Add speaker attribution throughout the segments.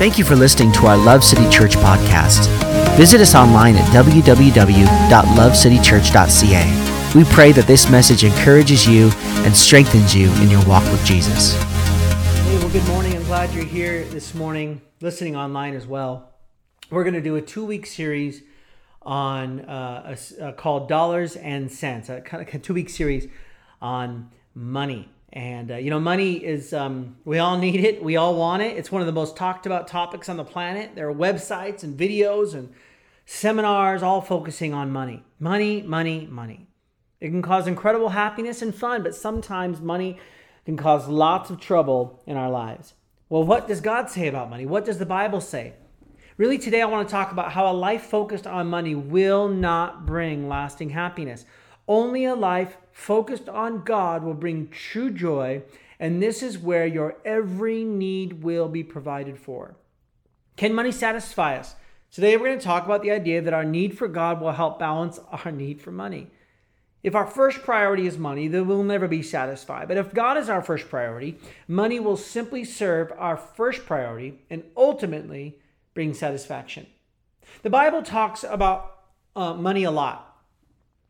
Speaker 1: Thank you for listening to our Love City Church podcast. Visit us online at www.lovecitychurch.ca. We pray that this message encourages you and strengthens you in your walk with Jesus.
Speaker 2: Hey, well, good morning. I'm glad you're here this morning, listening online as well. We're going to do a two week series on uh, a, uh, called Dollars and Cents, a kind of a two week series on money. And, uh, you know, money is, um, we all need it. We all want it. It's one of the most talked about topics on the planet. There are websites and videos and seminars all focusing on money. Money, money, money. It can cause incredible happiness and fun, but sometimes money can cause lots of trouble in our lives. Well, what does God say about money? What does the Bible say? Really, today I want to talk about how a life focused on money will not bring lasting happiness. Only a life focused on God will bring true joy, and this is where your every need will be provided for. Can money satisfy us? Today, we're going to talk about the idea that our need for God will help balance our need for money. If our first priority is money, then we'll never be satisfied. But if God is our first priority, money will simply serve our first priority and ultimately bring satisfaction. The Bible talks about uh, money a lot.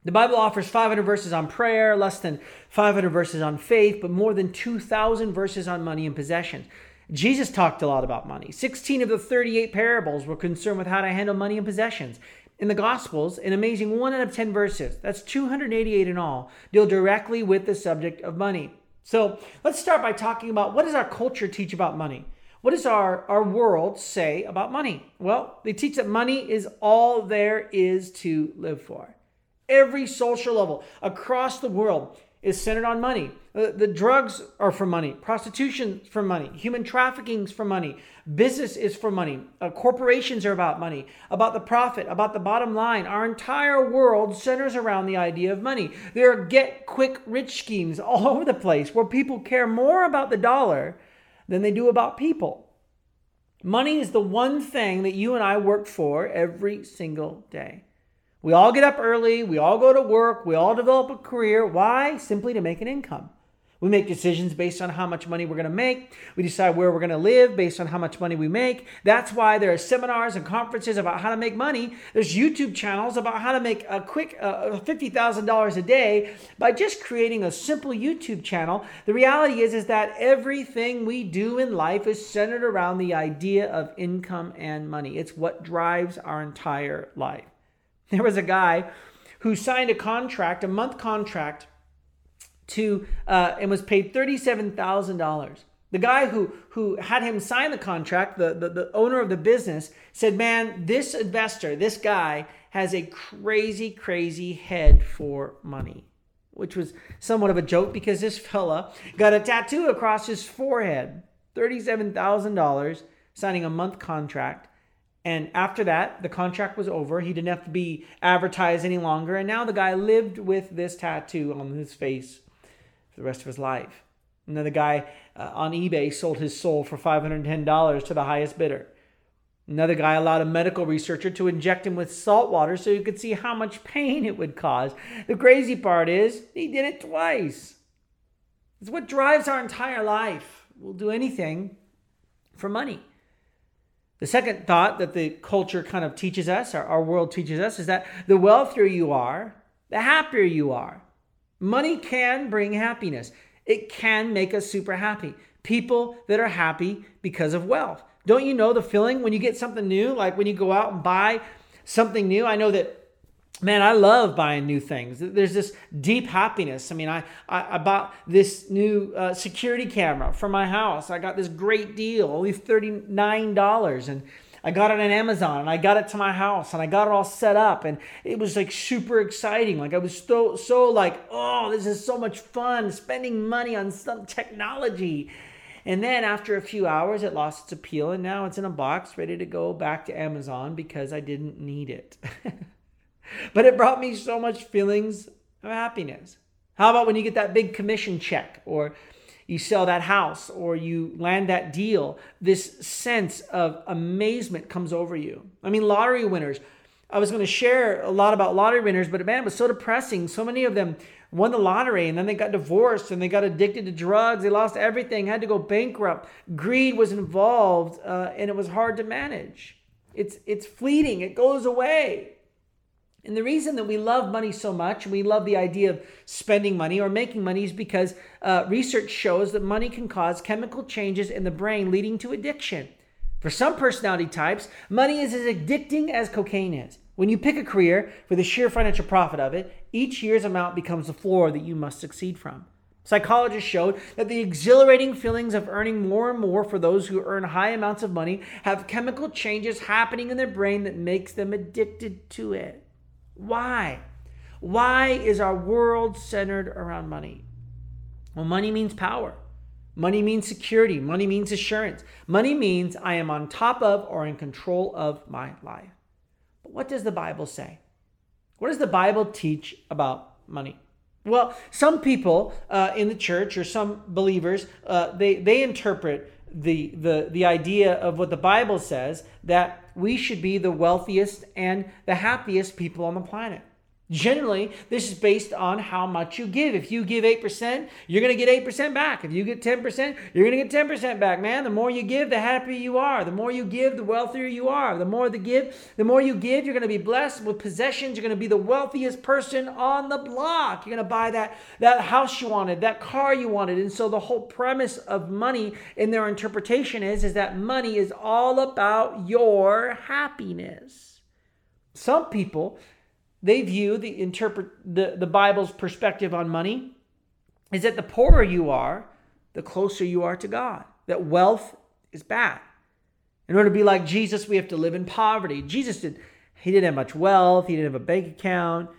Speaker 2: The Bible offers 500 verses on prayer, less than 500 verses on faith, but more than 2,000 verses on money and possessions. Jesus talked a lot about money. 16 of the 38 parables were concerned with how to handle money and possessions. In the Gospels, an amazing 1 out of 10 verses, that's 288 in all, deal directly with the subject of money. So let's start by talking about what does our culture teach about money? What does our, our world say about money? Well, they teach that money is all there is to live for every social level across the world is centered on money. The, the drugs are for money, prostitution for money, human trafficking is for money, business is for money, uh, corporations are about money, about the profit, about the bottom line. Our entire world centers around the idea of money. There are get quick rich schemes all over the place where people care more about the dollar than they do about people. Money is the one thing that you and I work for every single day. We all get up early, we all go to work, we all develop a career. Why? Simply to make an income. We make decisions based on how much money we're going to make. We decide where we're going to live based on how much money we make. That's why there are seminars and conferences about how to make money. There's YouTube channels about how to make a quick uh, $50,000 a day by just creating a simple YouTube channel. The reality is is that everything we do in life is centered around the idea of income and money. It's what drives our entire life. There was a guy who signed a contract, a month contract, to uh, and was paid thirty-seven thousand dollars. The guy who who had him sign the contract, the, the, the owner of the business, said, "Man, this investor, this guy, has a crazy, crazy head for money." Which was somewhat of a joke because this fella got a tattoo across his forehead, thirty-seven thousand dollars, signing a month contract and after that, the contract was over. He didn't have to be advertised any longer. And now the guy lived with this tattoo on his face for the rest of his life. Another guy uh, on eBay sold his soul for $510 to the highest bidder. Another guy allowed a medical researcher to inject him with salt water so he could see how much pain it would cause. The crazy part is, he did it twice. It's what drives our entire life. We'll do anything for money. The second thought that the culture kind of teaches us, or our world teaches us, is that the wealthier you are, the happier you are. Money can bring happiness, it can make us super happy. People that are happy because of wealth. Don't you know the feeling when you get something new? Like when you go out and buy something new? I know that man i love buying new things. There's this deep happiness. I mean i i, I bought this new uh, security camera for my house. I got this great deal only $39 and i got it on amazon and i got it to my house and i got it all set up and it was like super exciting. Like i was so so like oh this is so much fun spending money on some technology. And then after a few hours, it lost its appeal, and now it's in a box ready to go back to Amazon because I didn't need it. but it brought me so much feelings of happiness. How about when you get that big commission check or you sell that house or you land that deal? This sense of amazement comes over you. I mean, lottery winners I was going to share a lot about lottery winners, but man, it was so depressing. So many of them won the lottery and then they got divorced and they got addicted to drugs. They lost everything, had to go bankrupt. Greed was involved, uh, and it was hard to manage. It's it's fleeting. It goes away. And the reason that we love money so much, we love the idea of spending money or making money, is because uh, research shows that money can cause chemical changes in the brain leading to addiction. For some personality types, money is as addicting as cocaine is. When you pick a career for the sheer financial profit of it, each year's amount becomes the floor that you must succeed from. Psychologists showed that the exhilarating feelings of earning more and more for those who earn high amounts of money have chemical changes happening in their brain that makes them addicted to it. Why? Why is our world centered around money? Well, money means power. Money means security. Money means assurance. Money means I am on top of or in control of my life. But what does the Bible say? What does the Bible teach about money? Well, some people uh, in the church or some believers, uh, they, they interpret the, the, the idea of what the Bible says that we should be the wealthiest and the happiest people on the planet. Generally, this is based on how much you give. If you give 8%, you're going to get 8% back. If you get 10%, you're going to get 10% back, man. The more you give, the happier you are. The more you give, the wealthier you are. The more the give, the more you give, you're going to be blessed with possessions. You're going to be the wealthiest person on the block. You're going to buy that that house you wanted, that car you wanted. And so the whole premise of money in their interpretation is is that money is all about your happiness. Some people they view the interpret the, the Bible's perspective on money is that the poorer you are, the closer you are to God. That wealth is bad. In order to be like Jesus, we have to live in poverty. Jesus did he didn't have much wealth, he didn't have a bank account,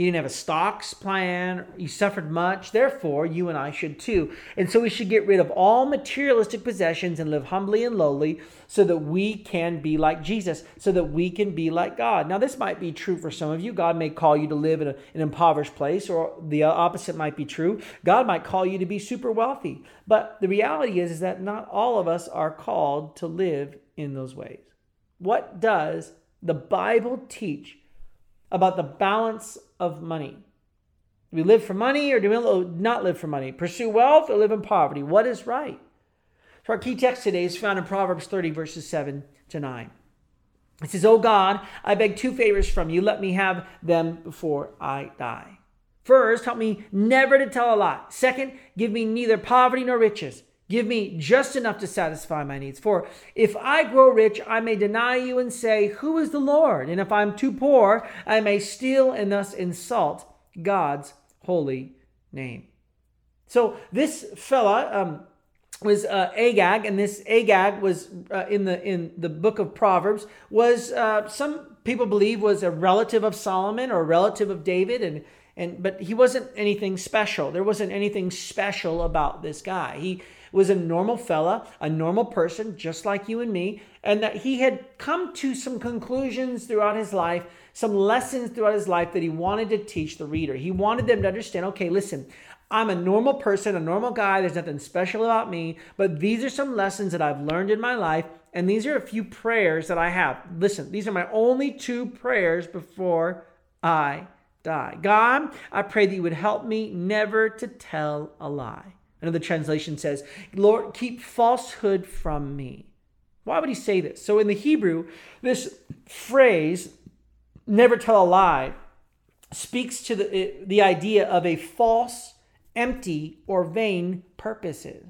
Speaker 2: he didn't have a stocks plan. He suffered much. Therefore, you and I should too. And so we should get rid of all materialistic possessions and live humbly and lowly so that we can be like Jesus, so that we can be like God. Now, this might be true for some of you. God may call you to live in a, an impoverished place, or the opposite might be true. God might call you to be super wealthy. But the reality is, is that not all of us are called to live in those ways. What does the Bible teach about the balance of money. Do we live for money or do we not live for money? Pursue wealth or live in poverty? What is right? So, our key text today is found in Proverbs 30, verses 7 to 9. It says, Oh God, I beg two favors from you. Let me have them before I die. First, help me never to tell a lie. Second, give me neither poverty nor riches. Give me just enough to satisfy my needs. For if I grow rich, I may deny you and say, Who is the Lord? And if I'm too poor, I may steal and thus insult God's holy name. So this fella um, was uh, Agur, and this Agur was uh, in the in the book of Proverbs was uh, some people believe was a relative of Solomon or a relative of David, and and but he wasn't anything special. There wasn't anything special about this guy. He was a normal fella, a normal person, just like you and me, and that he had come to some conclusions throughout his life, some lessons throughout his life that he wanted to teach the reader. He wanted them to understand okay, listen, I'm a normal person, a normal guy. There's nothing special about me, but these are some lessons that I've learned in my life. And these are a few prayers that I have. Listen, these are my only two prayers before I die. God, I pray that you would help me never to tell a lie. Another translation says, Lord, keep falsehood from me. Why would he say this? So in the Hebrew, this phrase, never tell a lie, speaks to the, eh, the idea of a false, empty, or vain purposes.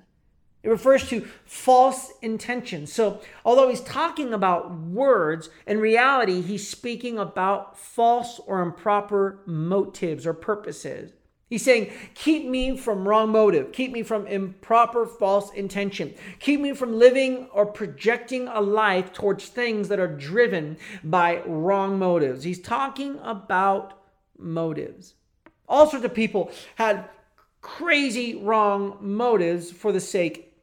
Speaker 2: It refers to false intentions. So, although he's talking about words, in reality, he's speaking about false or improper motives or purposes. He's saying, keep me from wrong motive. Keep me from improper false intention. Keep me from living or projecting a life towards things that are driven by wrong motives. He's talking about motives. All sorts of people had crazy wrong motives for the sake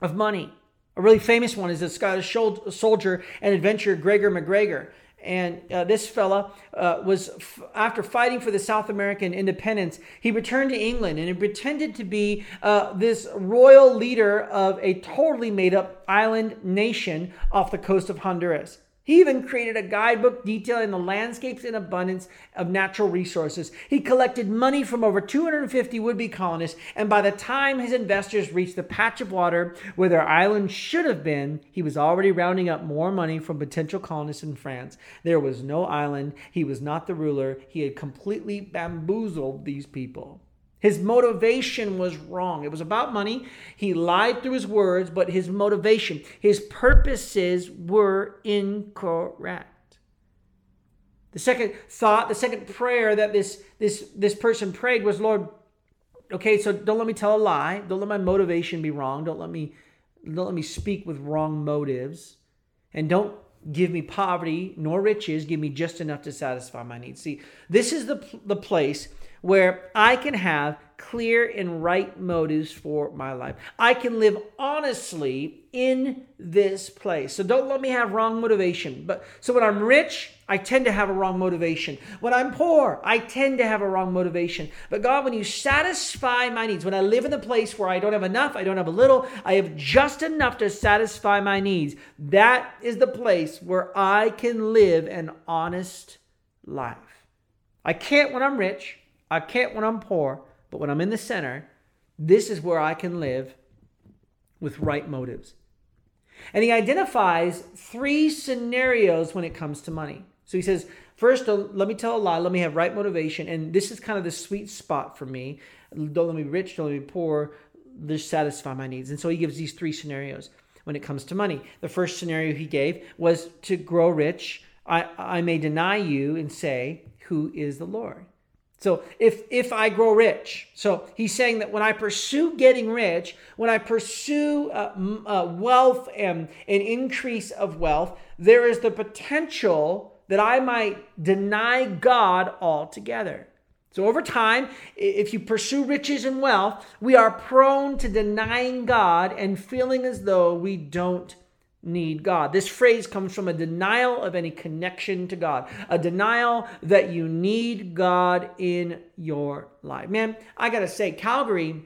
Speaker 2: of money. A really famous one is the Scottish soldier and adventurer Gregor MacGregor. And uh, this fella uh, was, f- after fighting for the South American independence, he returned to England and he pretended to be uh, this royal leader of a totally made up island nation off the coast of Honduras. He even created a guidebook detailing the landscapes and abundance of natural resources. He collected money from over 250 would be colonists, and by the time his investors reached the patch of water where their island should have been, he was already rounding up more money from potential colonists in France. There was no island. He was not the ruler. He had completely bamboozled these people. His motivation was wrong. It was about money. He lied through his words, but his motivation, his purposes were incorrect. The second thought, the second prayer that this this this person prayed was, Lord, okay, so don't let me tell a lie. Don't let my motivation be wrong. Don't let me don't let me speak with wrong motives. And don't give me poverty nor riches. Give me just enough to satisfy my needs. See, this is the the place where I can have clear and right motives for my life. I can live honestly in this place. So don't let me have wrong motivation. But so when I'm rich, I tend to have a wrong motivation. When I'm poor, I tend to have a wrong motivation. But God, when you satisfy my needs, when I live in the place where I don't have enough, I don't have a little, I have just enough to satisfy my needs, that is the place where I can live an honest life. I can't when I'm rich. I can't when I'm poor, but when I'm in the center, this is where I can live with right motives. And he identifies three scenarios when it comes to money. So he says, first, let me tell a lie, let me have right motivation. And this is kind of the sweet spot for me. Don't let me be rich, don't let me be poor, just satisfy my needs. And so he gives these three scenarios when it comes to money. The first scenario he gave was to grow rich. I, I may deny you and say, Who is the Lord? So if if I grow rich, so he's saying that when I pursue getting rich, when I pursue uh, uh, wealth and an increase of wealth, there is the potential that I might deny God altogether. So over time, if you pursue riches and wealth, we are prone to denying God and feeling as though we don't need God. This phrase comes from a denial of any connection to God, a denial that you need God in your life. Man, I got to say, Calgary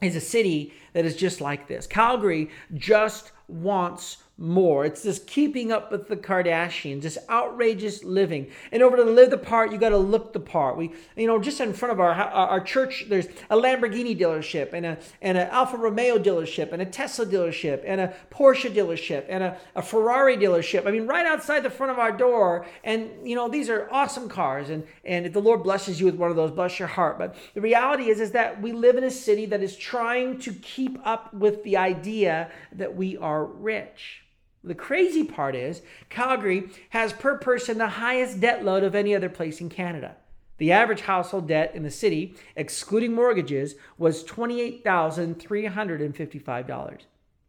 Speaker 2: is a city that is just like this. Calgary just wants more. It's this keeping up with the Kardashians, this outrageous living. In order to live the part, you got to look the part. We, you know, just in front of our our church, there's a Lamborghini dealership and a and an Alfa Romeo dealership and a Tesla dealership and a Porsche dealership and a, a Ferrari dealership. I mean, right outside the front of our door. And you know, these are awesome cars. And and if the Lord blesses you with one of those, bless your heart. But the reality is, is that we live in a city that is trying to keep up with the idea that we are rich. The crazy part is, Calgary has per person the highest debt load of any other place in Canada. The average household debt in the city, excluding mortgages, was $28,355.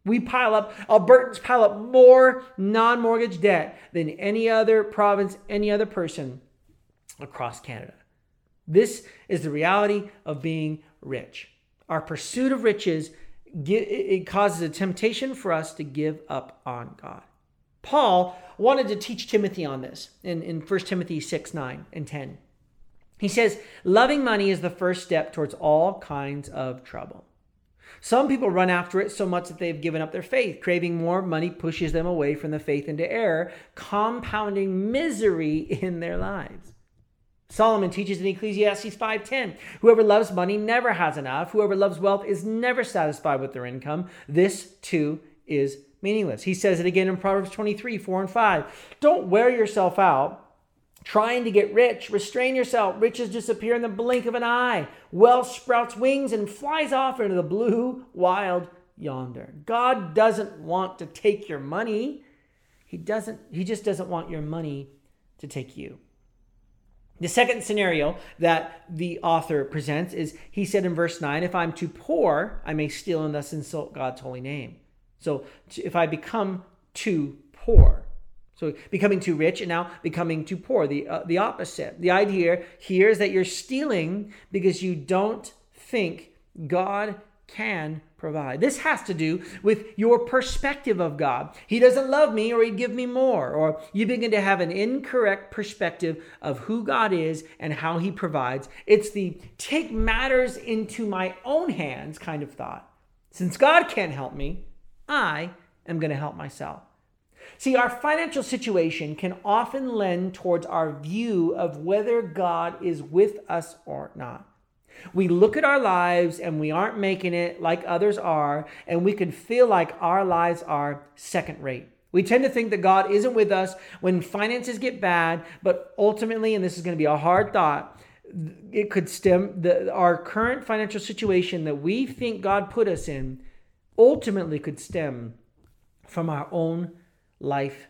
Speaker 2: We pile up, Albertans pile up more non mortgage debt than any other province, any other person across Canada. This is the reality of being rich. Our pursuit of riches it causes a temptation for us to give up on God. Paul wanted to teach Timothy on this in, in 1 Timothy 6 9 and 10. He says, Loving money is the first step towards all kinds of trouble. Some people run after it so much that they've given up their faith. Craving more money pushes them away from the faith into error, compounding misery in their lives. Solomon teaches in Ecclesiastes 5:10, whoever loves money never has enough, whoever loves wealth is never satisfied with their income. This too is meaningless. He says it again in Proverbs 23, 4 and 5. Don't wear yourself out trying to get rich. Restrain yourself. Riches disappear in the blink of an eye. Wealth sprouts wings and flies off into the blue wild yonder. God doesn't want to take your money. He doesn't he just doesn't want your money to take you. The second scenario that the author presents is he said in verse 9, If I'm too poor, I may steal and thus insult God's holy name. So if I become too poor, so becoming too rich and now becoming too poor, the, uh, the opposite. The idea here is that you're stealing because you don't think God can provide. This has to do with your perspective of God. He doesn't love me or he'd give me more. Or you begin to have an incorrect perspective of who God is and how he provides. It's the take matters into my own hands kind of thought. Since God can't help me, I am going to help myself. See, our financial situation can often lend towards our view of whether God is with us or not. We look at our lives and we aren't making it like others are, and we can feel like our lives are second rate. We tend to think that God isn't with us when finances get bad, but ultimately, and this is going to be a hard thought, it could stem the, our current financial situation that we think God put us in ultimately could stem from our own life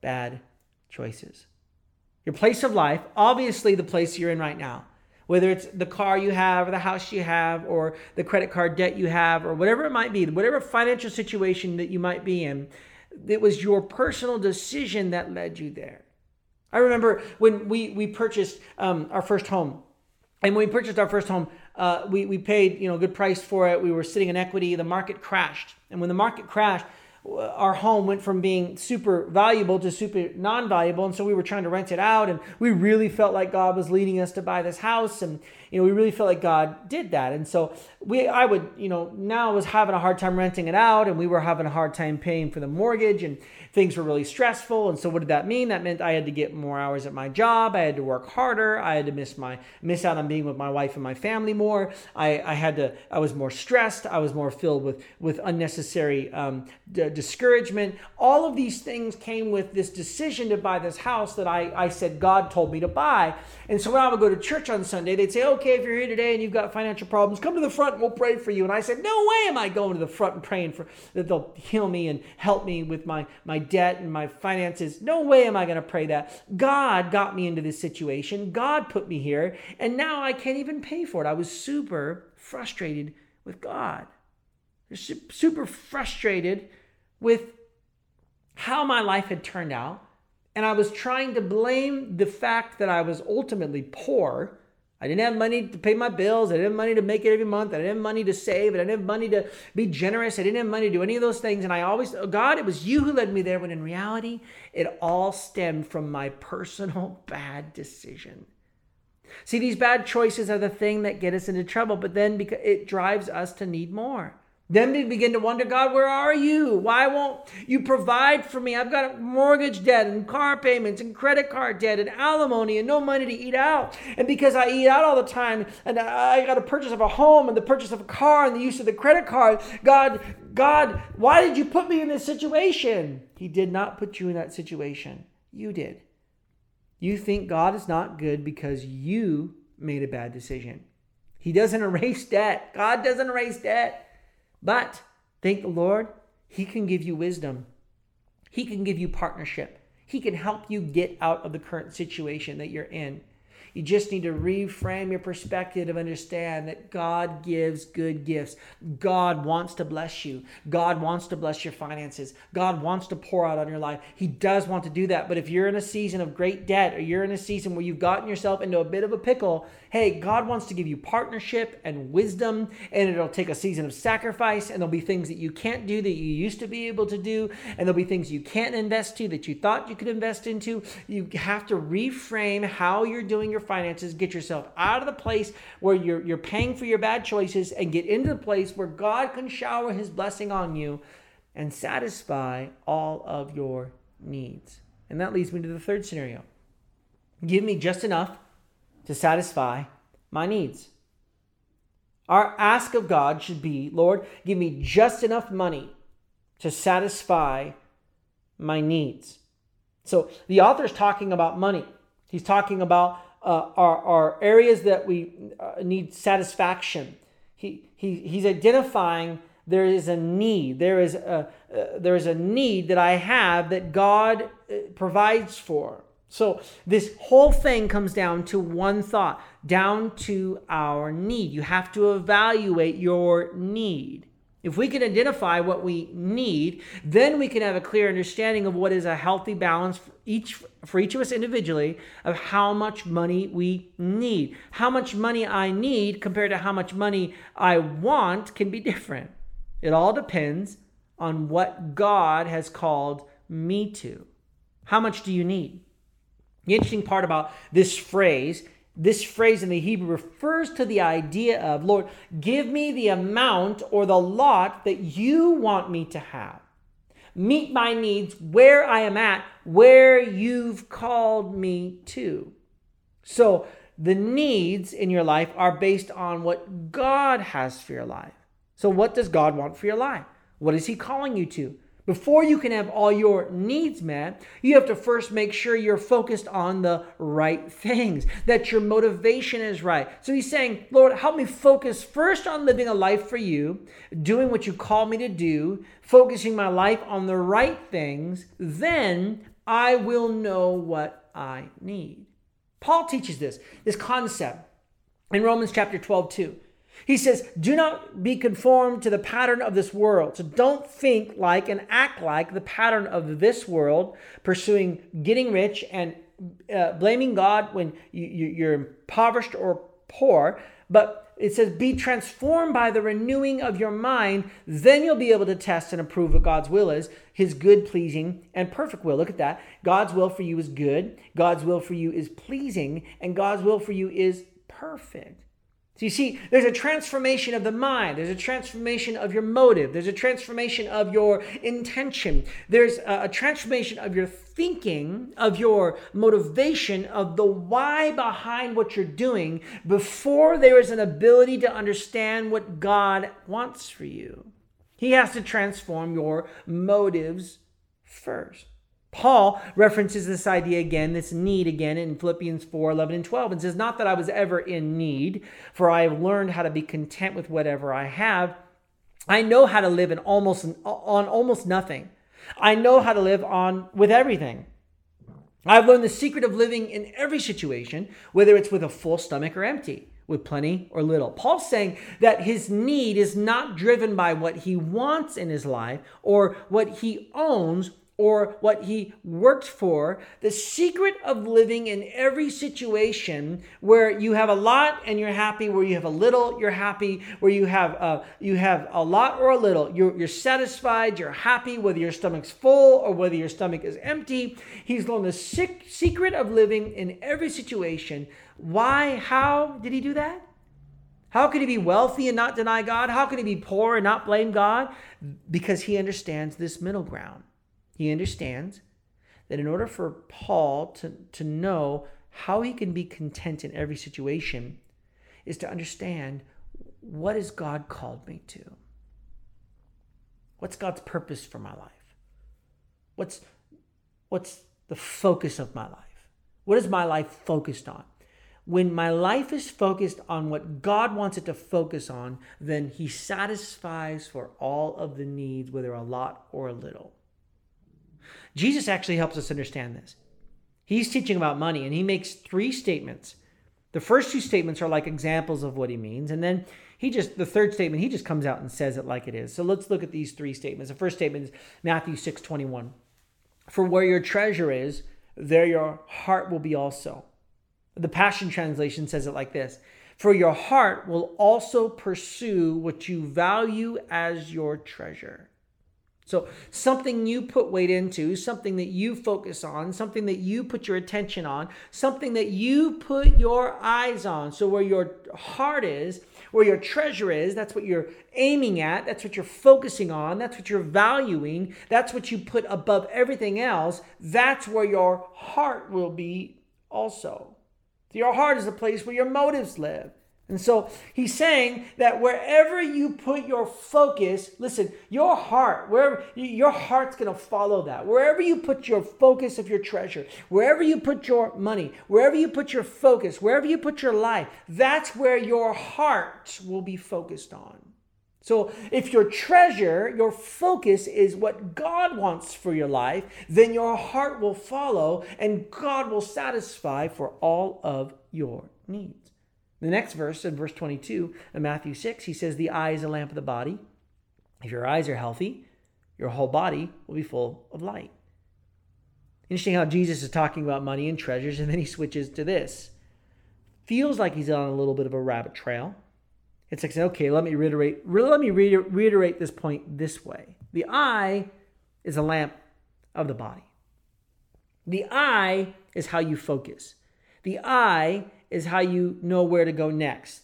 Speaker 2: bad choices. Your place of life, obviously the place you're in right now, whether it's the car you have or the house you have or the credit card debt you have or whatever it might be, whatever financial situation that you might be in, it was your personal decision that led you there. I remember when we we purchased um, our first home, and when we purchased our first home, uh, we we paid you know a good price for it. We were sitting in equity. The market crashed, and when the market crashed, our home went from being super valuable to super non-valuable and so we were trying to rent it out and we really felt like god was leading us to buy this house and you know we really felt like god did that and so we i would you know now I was having a hard time renting it out and we were having a hard time paying for the mortgage and things were really stressful. And so what did that mean? That meant I had to get more hours at my job. I had to work harder. I had to miss my miss out on being with my wife and my family more. I, I had to. I was more stressed. I was more filled with with unnecessary um, discouragement. All of these things came with this decision to buy this house that I I said God told me to buy. And so when I would go to church on Sunday, they'd say, "Okay, if you're here today and you've got financial problems, come to the front and we'll pray for you." And I said, "No way am I going to the front and praying for that they'll heal me and help me with my my debt and my finances. No way am I going to pray that. God got me into this situation. God put me here, and now I can't even pay for it. I was super frustrated with God. Super frustrated with how my life had turned out. And I was trying to blame the fact that I was ultimately poor I didn't have money to pay my bills. I didn't have money to make it every month. I didn't have money to save. I didn't have money to be generous. I didn't have money to do any of those things. And I always, oh God, it was you who led me there. When in reality, it all stemmed from my personal bad decision. See, these bad choices are the thing that get us into trouble, but then because it drives us to need more. Then we begin to wonder, God, where are you? Why won't you provide for me? I've got mortgage debt and car payments and credit card debt and alimony and no money to eat out. And because I eat out all the time and I got a purchase of a home and the purchase of a car and the use of the credit card, God, God, why did you put me in this situation? He did not put you in that situation. You did. You think God is not good because you made a bad decision. He doesn't erase debt. God doesn't erase debt. But thank the Lord, He can give you wisdom. He can give you partnership. He can help you get out of the current situation that you're in. You just need to reframe your perspective to understand that God gives good gifts. God wants to bless you. God wants to bless your finances. God wants to pour out on your life. He does want to do that. But if you're in a season of great debt or you're in a season where you've gotten yourself into a bit of a pickle, hey, God wants to give you partnership and wisdom, and it'll take a season of sacrifice, and there'll be things that you can't do that you used to be able to do, and there'll be things you can't invest to that you thought you could invest into. You have to reframe how you're doing your your finances, get yourself out of the place where you're, you're paying for your bad choices, and get into the place where God can shower his blessing on you and satisfy all of your needs. And that leads me to the third scenario give me just enough to satisfy my needs. Our ask of God should be Lord, give me just enough money to satisfy my needs. So the author is talking about money. He's talking about uh, are, are areas that we uh, need satisfaction. He, he, he's identifying there is a need. There is a, uh, there is a need that I have that God uh, provides for. So this whole thing comes down to one thought, down to our need. You have to evaluate your need. If we can identify what we need, then we can have a clear understanding of what is a healthy balance for each for each of us individually of how much money we need. How much money I need compared to how much money I want can be different. It all depends on what God has called me to. How much do you need? The interesting part about this phrase this phrase in the Hebrew refers to the idea of, Lord, give me the amount or the lot that you want me to have. meet my needs where I am at, where you've called me to. So the needs in your life are based on what God has for your life. So, what does God want for your life? What is He calling you to? Before you can have all your needs met, you have to first make sure you're focused on the right things, that your motivation is right. So he's saying, Lord, help me focus first on living a life for you, doing what you call me to do, focusing my life on the right things. Then I will know what I need. Paul teaches this, this concept in Romans chapter 12, 2. He says, Do not be conformed to the pattern of this world. So don't think like and act like the pattern of this world, pursuing getting rich and uh, blaming God when you, you're impoverished or poor. But it says, Be transformed by the renewing of your mind. Then you'll be able to test and approve what God's will is his good, pleasing, and perfect will. Look at that. God's will for you is good, God's will for you is pleasing, and God's will for you is perfect. So you see, there's a transformation of the mind, there's a transformation of your motive, there's a transformation of your intention, there's a, a, transformation of your thinking, of your motivation, of the why behind what you're doing before there is an ability to understand what God wants for you. He has to transform your motives first. Paul references this idea again, this need again in Philippians 4 11 and 12, and says, Not that I was ever in need, for I have learned how to be content with whatever I have. I know how to live in almost on almost nothing. I know how to live on with everything. I've learned the secret of living in every situation, whether it's with a full stomach or empty, with plenty or little. Paul's saying that his need is not driven by what he wants in his life or what he owns or what he worked for, the secret of living in every situation where you have a lot and you're happy, where you have a little, you're happy, where you have uh, you have a lot or a little, you're, you're satisfied, you're happy, whether your stomach's full or whether your stomach is empty. He's learned the sick, secret of living in every situation. Why? How did he do that? How could he be wealthy and not deny God? How could he be poor and not blame God? Because he understands this middle ground. He understands that in order for Paul to, to know how he can be content in every situation is to understand what has God called me to? What's God's purpose for my life? What's what's the focus of my life? What is my life focused on? When my life is focused on what God wants it to focus on, then He satisfies for all of the needs, whether a lot or a little. Jesus actually helps us understand this. He's teaching about money and he makes three statements. The first two statements are like examples of what he means. And then he just, the third statement, he just comes out and says it like it is. So let's look at these three statements. The first statement is Matthew 6 21. For where your treasure is, there your heart will be also. The Passion Translation says it like this For your heart will also pursue what you value as your treasure. So, something you put weight into, something that you focus on, something that you put your attention on, something that you put your eyes on. So, where your heart is, where your treasure is, that's what you're aiming at, that's what you're focusing on, that's what you're valuing, that's what you put above everything else. That's where your heart will be also. Your heart is the place where your motives live. And so he's saying that wherever you put your focus, listen, your heart, wherever your heart's going to follow that. Wherever you put your focus of your treasure, wherever you put your money, wherever you put your focus, wherever you put your life, that's where your heart will be focused on. So if your treasure, your focus is what God wants for your life, then your heart will follow and God will satisfy for all of your needs. The next verse, in verse 22 in Matthew 6, he says, The eye is a lamp of the body. If your eyes are healthy, your whole body will be full of light. Interesting how Jesus is talking about money and treasures, and then he switches to this. Feels like he's on a little bit of a rabbit trail. It's like, okay, let me reiterate, let me reiterate this point this way. The eye is a lamp of the body. The eye is how you focus. The eye is how you know where to go next.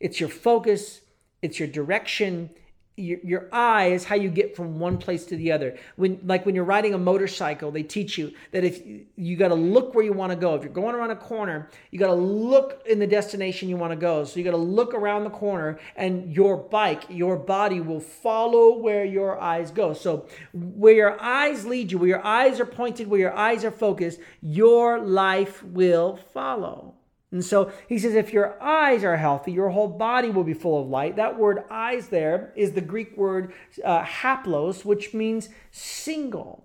Speaker 2: It's your focus, it's your direction, your, your eye is how you get from one place to the other. When like when you're riding a motorcycle they teach you that if you, you got to look where you want to go. If you're going around a corner you got to look in the destination you want to go. So you got to look around the corner and your bike your body will follow where your eyes go. So where your eyes lead you where your eyes are pointed where your eyes are focused your life will follow and so he says, if your eyes are healthy, your whole body will be full of light. That word eyes there is the Greek word uh, haplos, which means single.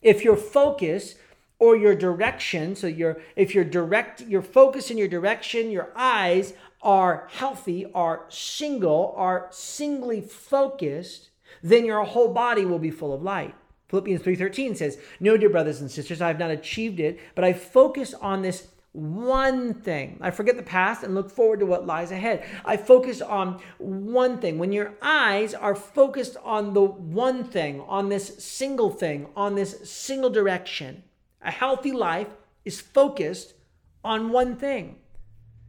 Speaker 2: If your focus or your direction, so your if your direct your focus and your direction, your eyes are healthy, are single, are singly focused, then your whole body will be full of light. Philippians 3:13 says, "No, dear brothers and sisters, I have not achieved it, but I focus on this one thing. I forget the past and look forward to what lies ahead. I focus on one thing. When your eyes are focused on the one thing, on this single thing, on this single direction, a healthy life is focused on one thing.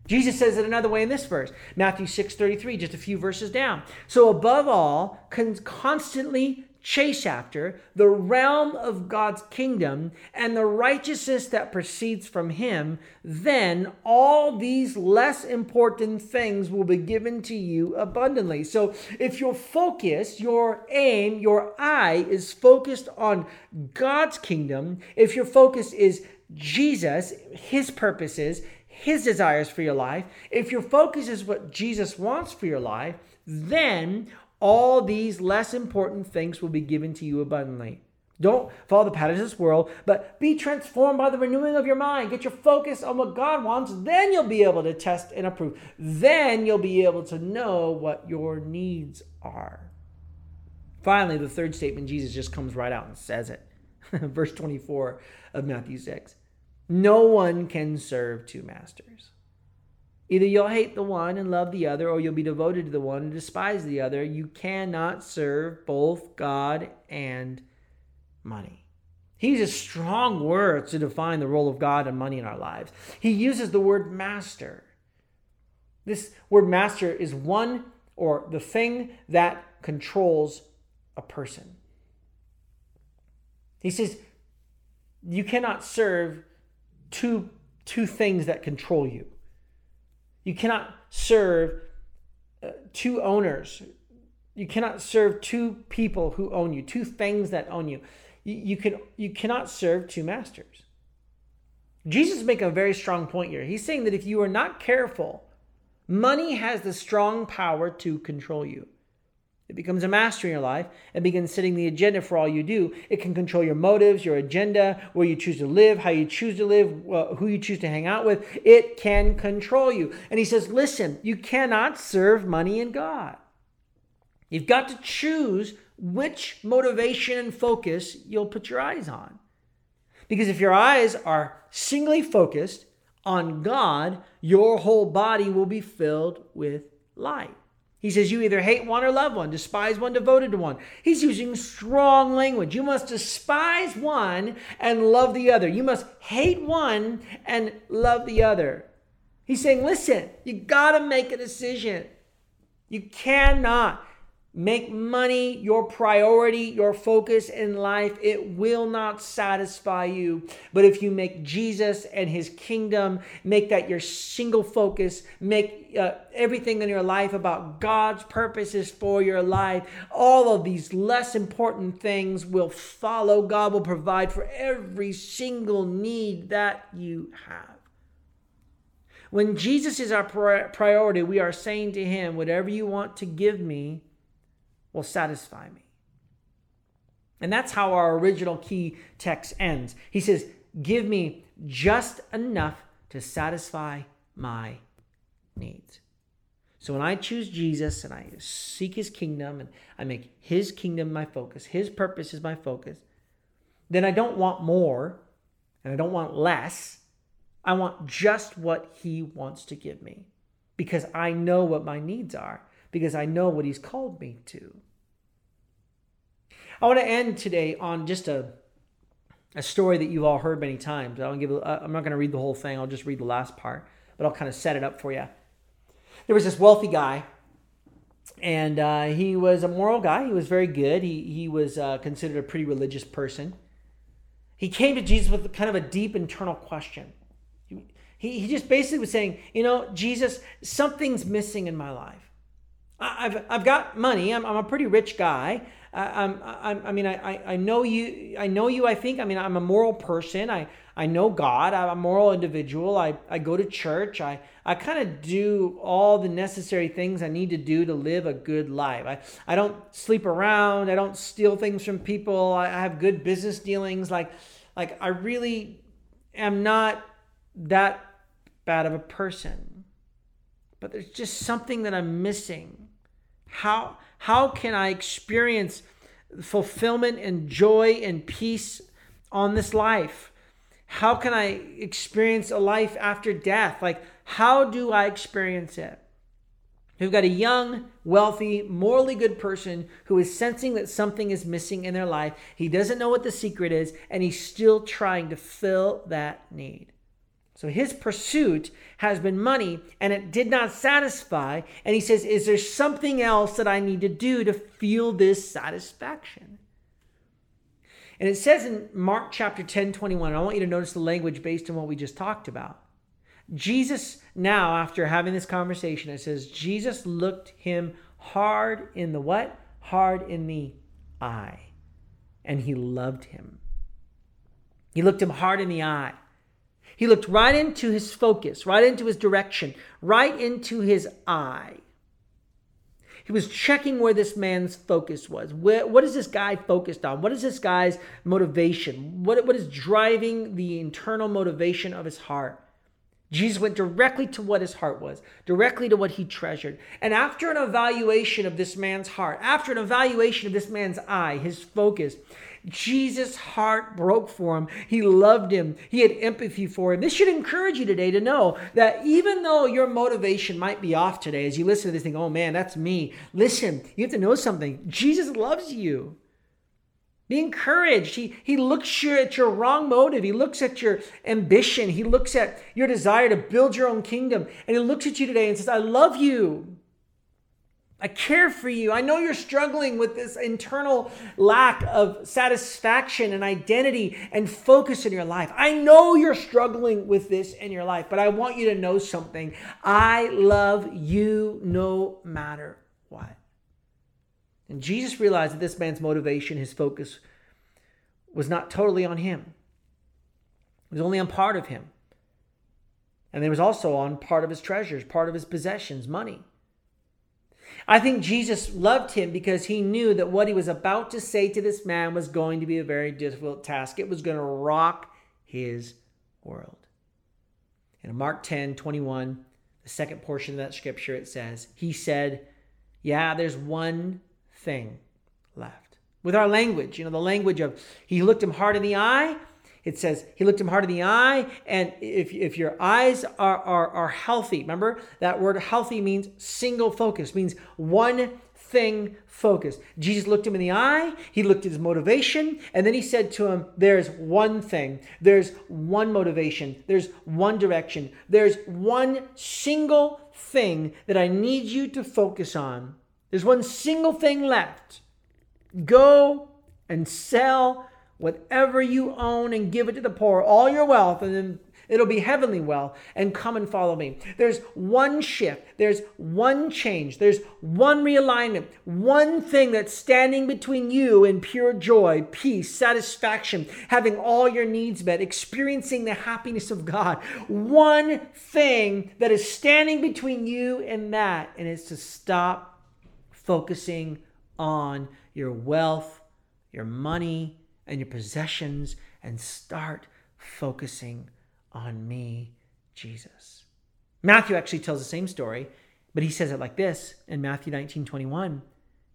Speaker 2: Jesus says it another way in this verse, Matthew 6 33, just a few verses down. So, above all, constantly chase after the realm of God's kingdom and the righteousness that proceeds from Him, then all these less important things will be given to you abundantly. So, if your focus, your aim, your eye is focused on God's kingdom, if your focus is Jesus, His purposes, His desires for your life, if your focus is what Jesus wants for your life, then all these less important things will be given to you abundantly. Don't follow the patterns of this world, but be transformed by the renewing of your mind. Get your focus on what God wants. Then you'll be able to test and approve. Then you'll be able to know what your needs are. Finally, the third statement, Jesus just comes right out and says it. Verse 24 of Matthew 6. No one can serve two masters. Either you'll hate the one and love the other, or you'll be devoted to the one and despise the other. You cannot serve both God and money. He uses strong words to define the role of God and money in our lives. He uses the word master. This word master is one or the thing that controls a person. He says, You cannot serve two, two things that control you. You cannot serve uh, two owners. You cannot serve two people who own you, two things that own you. You, you can you cannot serve two masters. Jesus making a very strong point here. He's saying that if you are not careful, money has the strong power to control you. It becomes a master in your life and begins setting the agenda for all you do. It can control your motives, your agenda, where you choose to live, how you choose to live, who you choose to hang out with. It can control you. And he says, listen, you cannot serve money and God. You've got to choose which motivation and focus you'll put your eyes on. Because if your eyes are singly focused on God, your whole body will be filled with light. He says, You either hate one or love one, despise one, devoted to one. He's using strong language. You must despise one and love the other. You must hate one and love the other. He's saying, Listen, you got to make a decision. You cannot Make money your priority, your focus in life. It will not satisfy you. But if you make Jesus and his kingdom, make that your single focus, make uh, everything in your life about God's purposes for your life, all of these less important things will follow. God will provide for every single need that you have. When Jesus is our priority, we are saying to him, Whatever you want to give me, will satisfy me. And that's how our original key text ends. He says, Give me just enough to satisfy my needs. So when I choose Jesus and I seek his kingdom and I make his kingdom my focus, his purpose is my focus, then I don't want more and I don't want less. I want just what he wants to give me because I know what my needs are, because I know what he's called me to. I want to end today on just a a story that you've all heard many times. I don't give. I'm not going to read the whole thing. I'll just read the last part, but I'll kind of set it up for you. There was this wealthy guy, and uh, he was a moral guy. He was very good. He, he was uh, considered a pretty religious person. He came to Jesus with kind of a deep internal question. He, he just basically was saying, You know, Jesus, something's missing in my life. I, have I've got money. I'm, I'm a pretty rich guy. I, I'm, I'm, I mean, I, I know you. I know you. I think. I mean, I'm a moral person. I, I know God. I'm a moral individual. I, I go to church. I, I kind of do all the necessary things I need to do to live a good life. I, I don't sleep around. I don't steal things from people. I, I have good business dealings. Like, like I really am not that bad of a person. But there's just something that I'm missing. How how can I experience fulfillment and joy and peace on this life? How can I experience a life after death? Like, how do I experience it? We've got a young, wealthy, morally good person who is sensing that something is missing in their life. He doesn't know what the secret is, and he's still trying to fill that need. So his pursuit has been money, and it did not satisfy. And he says, Is there something else that I need to do to feel this satisfaction? And it says in Mark chapter 10, 21, I want you to notice the language based on what we just talked about. Jesus, now, after having this conversation, it says, Jesus looked him hard in the what? Hard in the eye. And he loved him. He looked him hard in the eye. He looked right into his focus, right into his direction, right into his eye. He was checking where this man's focus was. Where, what is this guy focused on? What is this guy's motivation? What, what is driving the internal motivation of his heart? Jesus went directly to what his heart was, directly to what he treasured. And after an evaluation of this man's heart, after an evaluation of this man's eye, his focus, Jesus' heart broke for him. He loved him. He had empathy for him. This should encourage you today to know that even though your motivation might be off today, as you listen to this thing, oh man, that's me. Listen, you have to know something. Jesus loves you. Be encouraged. He, he looks at your wrong motive. He looks at your ambition. He looks at your desire to build your own kingdom. And he looks at you today and says, I love you. I care for you. I know you're struggling with this internal lack of satisfaction and identity and focus in your life. I know you're struggling with this in your life, but I want you to know something. I love you no matter what. And Jesus realized that this man's motivation, his focus, was not totally on him, it was only on part of him. And it was also on part of his treasures, part of his possessions, money. I think Jesus loved him because he knew that what he was about to say to this man was going to be a very difficult task. It was going to rock his world. In Mark 10 21, the second portion of that scripture, it says, He said, Yeah, there's one thing left. With our language, you know, the language of He looked him hard in the eye it says he looked him hard in the eye and if, if your eyes are, are, are healthy remember that word healthy means single focus means one thing focused jesus looked him in the eye he looked at his motivation and then he said to him there's one thing there's one motivation there's one direction there's one single thing that i need you to focus on. There's one single thing left. Go and sell whatever you own and give it to the poor, all your wealth, and then it'll be heavenly wealth, and come and follow me. There's one shift, there's one change, there's one realignment, one thing that's standing between you and pure joy, peace, satisfaction, having all your needs met, experiencing the happiness of God. One thing that is standing between you and that, and it's to stop focusing on your wealth, your money, and your possessions and start focusing on me, Jesus. Matthew actually tells the same story, but he says it like this in Matthew 19 21.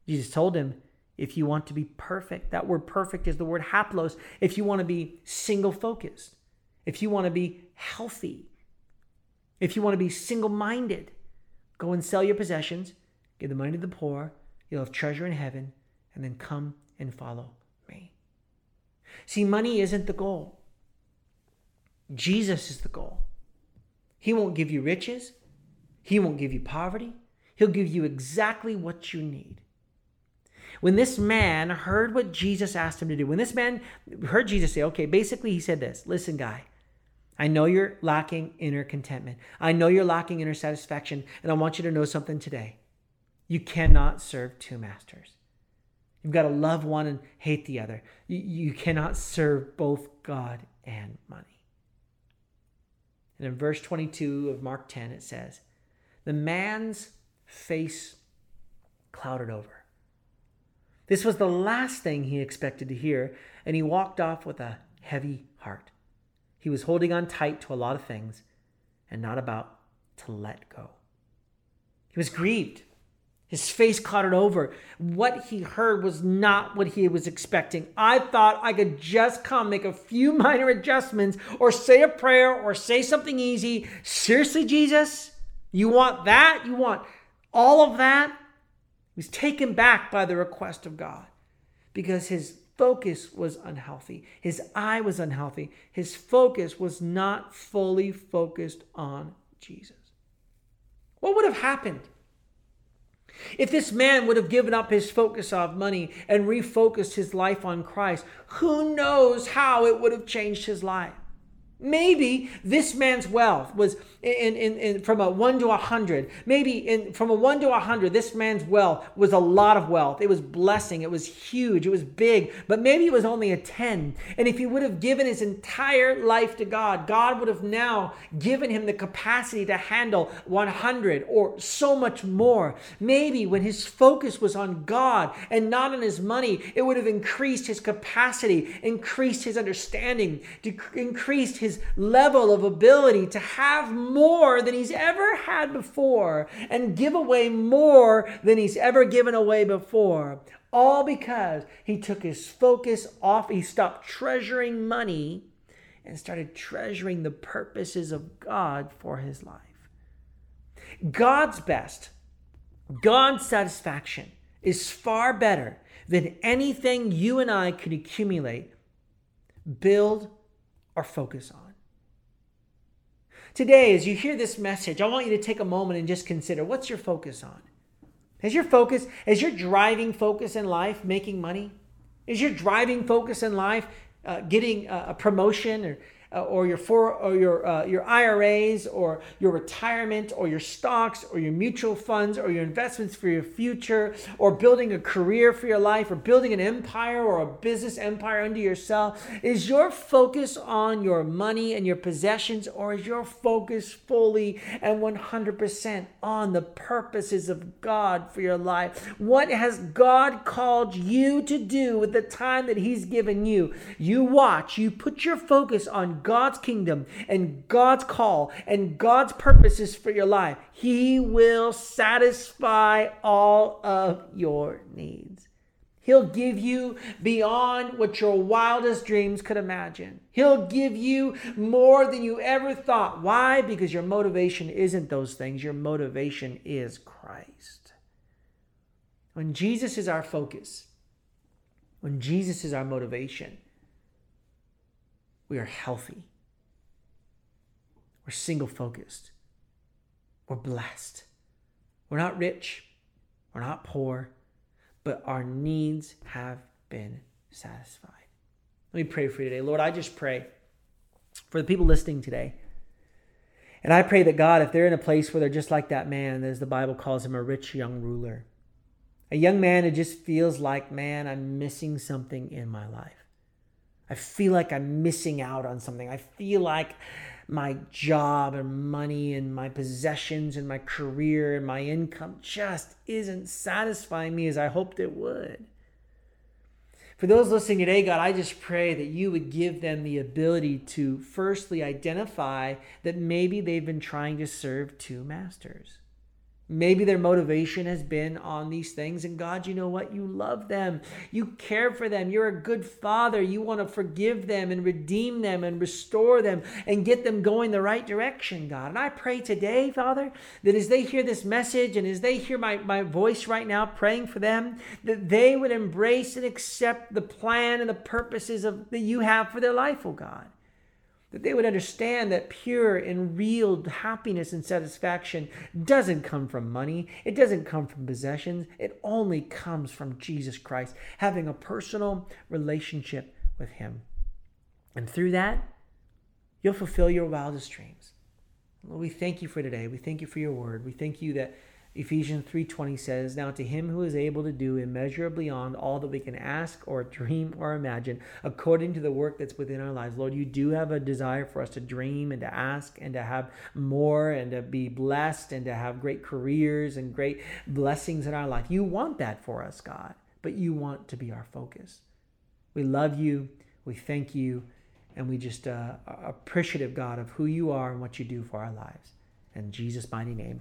Speaker 2: Jesus told him, if you want to be perfect, that word perfect is the word haplos. If you want to be single focused, if you want to be healthy, if you want to be single minded, go and sell your possessions, give the money to the poor, you'll have treasure in heaven, and then come and follow See, money isn't the goal. Jesus is the goal. He won't give you riches. He won't give you poverty. He'll give you exactly what you need. When this man heard what Jesus asked him to do, when this man heard Jesus say, okay, basically he said this listen, guy, I know you're lacking inner contentment. I know you're lacking inner satisfaction. And I want you to know something today. You cannot serve two masters. You've got to love one and hate the other. You, you cannot serve both God and money. And in verse 22 of Mark 10, it says, The man's face clouded over. This was the last thing he expected to hear, and he walked off with a heavy heart. He was holding on tight to a lot of things and not about to let go. He was grieved. His face clouded over. What he heard was not what he was expecting. I thought I could just come, make a few minor adjustments, or say a prayer, or say something easy. Seriously, Jesus? You want that? You want all of that? He was taken back by the request of God because his focus was unhealthy. His eye was unhealthy. His focus was not fully focused on Jesus. What would have happened? If this man would have given up his focus of money and refocused his life on Christ, who knows how it would have changed his life? Maybe this man's wealth was in, in, in, from a 1 to a 100. Maybe in, from a 1 to a 100, this man's wealth was a lot of wealth. It was blessing. It was huge. It was big. But maybe it was only a 10. And if he would have given his entire life to God, God would have now given him the capacity to handle 100 or so much more. Maybe when his focus was on God and not on his money, it would have increased his capacity, increased his understanding, increased his his level of ability to have more than he's ever had before and give away more than he's ever given away before. All because he took his focus off, he stopped treasuring money and started treasuring the purposes of God for his life. God's best, God's satisfaction is far better than anything you and I could accumulate, build, or focus on. Today, as you hear this message, I want you to take a moment and just consider what's your focus on? Is your focus, is your driving focus in life making money? Is your driving focus in life uh, getting a, a promotion or uh, or your for or your uh, your IRAs or your retirement or your stocks or your mutual funds or your investments for your future or building a career for your life or building an empire or a business empire under yourself. Is your focus on your money and your possessions or is your focus fully and 100% on the purposes of God for your life? What has God called you to do with the time that he's given you? You watch you put your focus on God's kingdom and God's call and God's purposes for your life, He will satisfy all of your needs. He'll give you beyond what your wildest dreams could imagine. He'll give you more than you ever thought. Why? Because your motivation isn't those things, your motivation is Christ. When Jesus is our focus, when Jesus is our motivation, we are healthy. We're single focused. We're blessed. We're not rich. We're not poor. But our needs have been satisfied. Let me pray for you today. Lord, I just pray for the people listening today. And I pray that God, if they're in a place where they're just like that man, as the Bible calls him, a rich young ruler, a young man who just feels like, man, I'm missing something in my life. I feel like I'm missing out on something. I feel like my job and money and my possessions and my career and my income just isn't satisfying me as I hoped it would. For those listening today, God, I just pray that you would give them the ability to firstly identify that maybe they've been trying to serve two masters. Maybe their motivation has been on these things. And God, you know what? You love them. You care for them. You're a good father. You want to forgive them and redeem them and restore them and get them going the right direction, God. And I pray today, Father, that as they hear this message and as they hear my, my voice right now praying for them, that they would embrace and accept the plan and the purposes of that you have for their life, oh God. That they would understand that pure and real happiness and satisfaction doesn't come from money, it doesn't come from possessions, it only comes from Jesus Christ, having a personal relationship with Him. And through that, you'll fulfill your wildest dreams. Lord, we thank you for today. We thank you for your word. We thank you that Ephesians 3:20 says, "Now to him who is able to do immeasurably beyond all that we can ask or dream or imagine, according to the work that's within our lives." Lord, you do have a desire for us to dream and to ask and to have more and to be blessed and to have great careers and great blessings in our life. You want that for us, God, but you want to be our focus. We love you. We thank you. And we just uh, are appreciative, God, of who you are and what you do for our lives. In Jesus' mighty name.